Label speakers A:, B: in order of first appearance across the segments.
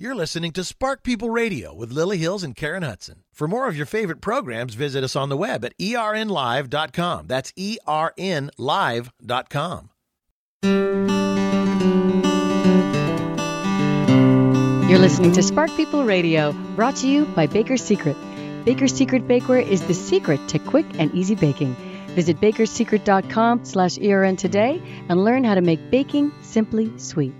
A: You're listening to Spark People Radio with Lily Hills and Karen Hudson. For more of your favorite programs, visit us on the web at ernlive.com. That's ernlive.com.
B: You're listening to Spark People Radio, brought to you by Baker's Secret. Baker's Secret Bakeware is the secret to quick and easy baking. Visit bakersecret.com slash ERN today and learn how to make baking simply sweet.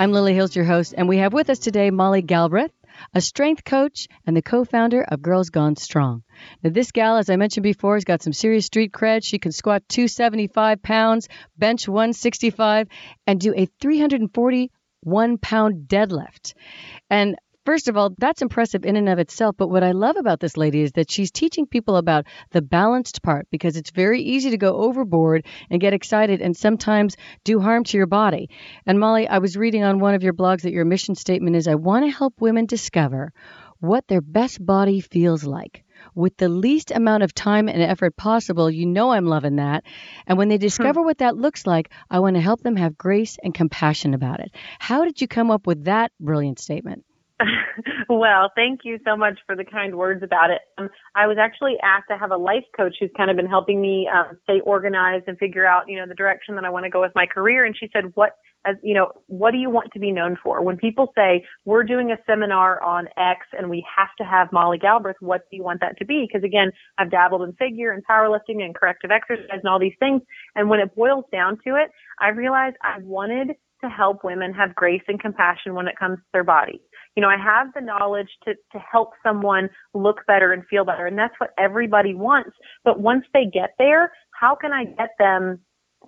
B: I'm Lily Hills, your host, and we have with us today Molly Galbraith, a strength coach and the co-founder of Girls Gone Strong. Now, this gal, as I mentioned before, has got some serious street cred. She can squat 275 pounds, bench 165, and do a 341 pound deadlift. And First of all, that's impressive in and of itself. But what I love about this lady is that she's teaching people about the balanced part because it's very easy to go overboard and get excited and sometimes do harm to your body. And Molly, I was reading on one of your blogs that your mission statement is I want to help women discover what their best body feels like with the least amount of time and effort possible. You know I'm loving that. And when they discover hmm. what that looks like, I want to help them have grace and compassion about it. How did you come up with that brilliant statement?
C: well, thank you so much for the kind words about it. Um, I was actually asked to have a life coach who's kind of been helping me um, stay organized and figure out, you know, the direction that I want to go with my career. And she said, "What, as you know, what do you want to be known for? When people say we're doing a seminar on X and we have to have Molly Galbraith, what do you want that to be? Because again, I've dabbled in figure and powerlifting and corrective exercise and all these things. And when it boils down to it, I realized I wanted to help women have grace and compassion when it comes to their body you know, I have the knowledge to, to help someone look better and feel better. And that's what everybody wants. But once they get there, how can I get them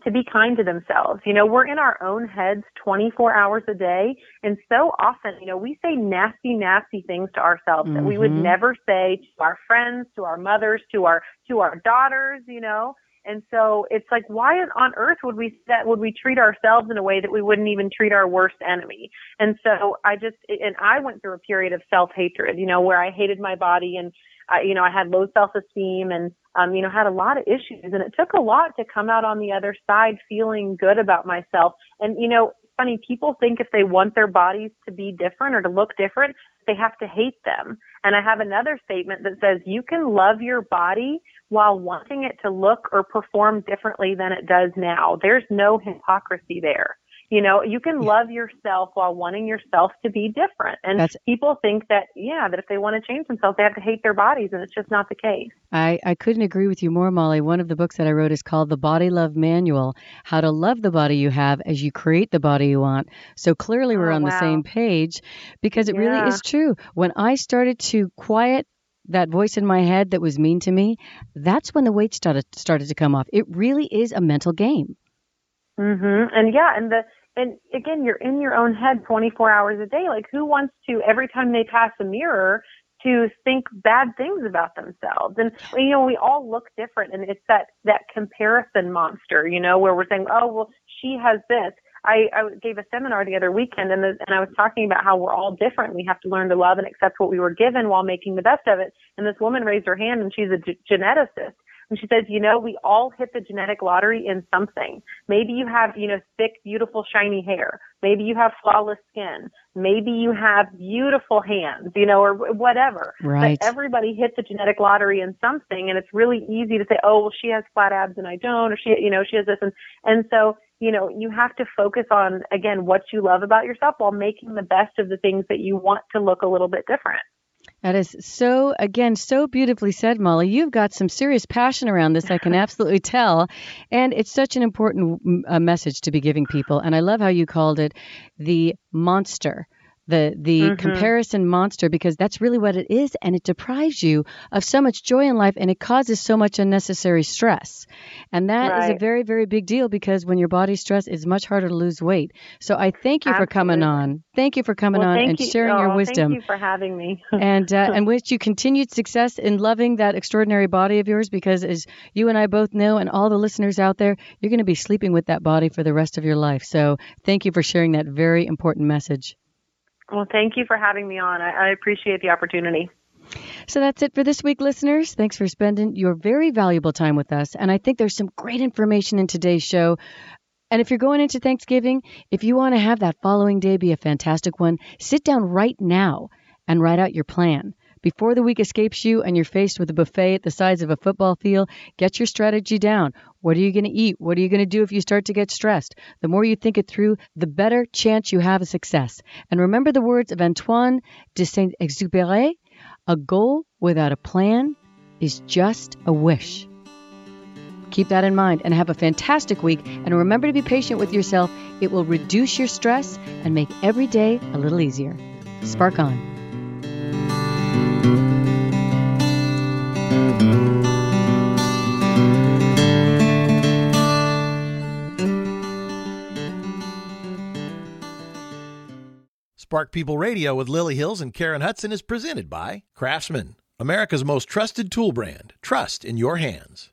C: to be kind to themselves. You know, we're in our own heads 24 hours a day. And so often, you know, we say nasty, nasty things to ourselves mm-hmm. that we would mm-hmm. never say to our friends, to our mothers, to our, to our daughters, you know. And so it's like, why on earth would we that would we treat ourselves in a way that we wouldn't even treat our worst enemy? And so I just, and I went through a period of self hatred, you know, where I hated my body and I, you know, I had low self esteem and, um, you know, had a lot of issues and it took a lot to come out on the other side feeling good about myself. And, you know, funny, people think if they want their bodies to be different or to look different, they have to hate them. And I have another statement that says you can love your body while wanting it to look or perform differently than it does now. There's no hypocrisy there. You know, you can love yourself while wanting yourself to be different. And That's, people think that, yeah, that if they want to change themselves, they have to hate their bodies. And it's just not the case.
B: I, I couldn't agree with you more, Molly. One of the books that I wrote is called The Body Love Manual How to Love the Body You Have as You Create the Body You Want. So clearly we're oh, on wow. the same page because it yeah. really is true. When I started to quiet that voice in my head that was mean to me, that's when the weight started started to come off. It really is a mental game.
C: Mhm. And yeah, and the and again, you're in your own head 24 hours a day. Like, who wants to, every time they pass a mirror, to think bad things about themselves. And you know, we all look different and it's that that comparison monster, you know, where we're saying, "Oh, well, she has this." I, I gave a seminar the other weekend and the, and I was talking about how we're all different. We have to learn to love and accept what we were given while making the best of it. And this woman raised her hand and she's a g- geneticist and she says, you know, we all hit the genetic lottery in something. Maybe you have, you know, thick, beautiful, shiny hair. Maybe you have flawless skin. Maybe you have beautiful hands, you know, or whatever.
B: Right.
C: But everybody hits the genetic lottery in something and it's really easy to say, oh, well, she has flat abs and I don't, or she, you know, she has this. And, and so, you know, you have to focus on, again, what you love about yourself while making the best of the things that you want to look a little bit different.
B: That is so, again, so beautifully said, Molly. You've got some serious passion around this, I can absolutely tell. And it's such an important uh, message to be giving people. And I love how you called it the monster the the mm-hmm. comparison monster because that's really what it is and it deprives you of so much joy in life and it causes so much unnecessary stress and that right. is a very very big deal because when your body's stressed it's much harder to lose weight so i thank you
C: Absolutely.
B: for coming on thank you for coming
C: well,
B: on and
C: you.
B: sharing
C: oh,
B: your wisdom
C: thank you for having me
B: and uh, and wish you continued success in loving that extraordinary body of yours because as you and i both know and all the listeners out there you're going to be sleeping with that body for the rest of your life so thank you for sharing that very important message
C: well, thank you for having me on. I, I appreciate the opportunity.
B: So that's it for this week, listeners. Thanks for spending your very valuable time with us. And I think there's some great information in today's show And if you're going into Thanksgiving, if you want to have that following day be a fantastic one, sit down right now and write out your plan. Before the week escapes you and you're faced with a buffet at the size of a football field, get your strategy down. What are you going to eat? What are you going to do if you start to get stressed? The more you think it through, the better chance you have of success. And remember the words of Antoine de Saint Exupéry a goal without a plan is just a wish. Keep that in mind and have a fantastic week. And remember to be patient with yourself. It will reduce your stress and make every day a little easier. Spark on.
A: Spark People Radio with Lily Hills and Karen Hudson is presented by Craftsman, America's most trusted tool brand. Trust in your hands.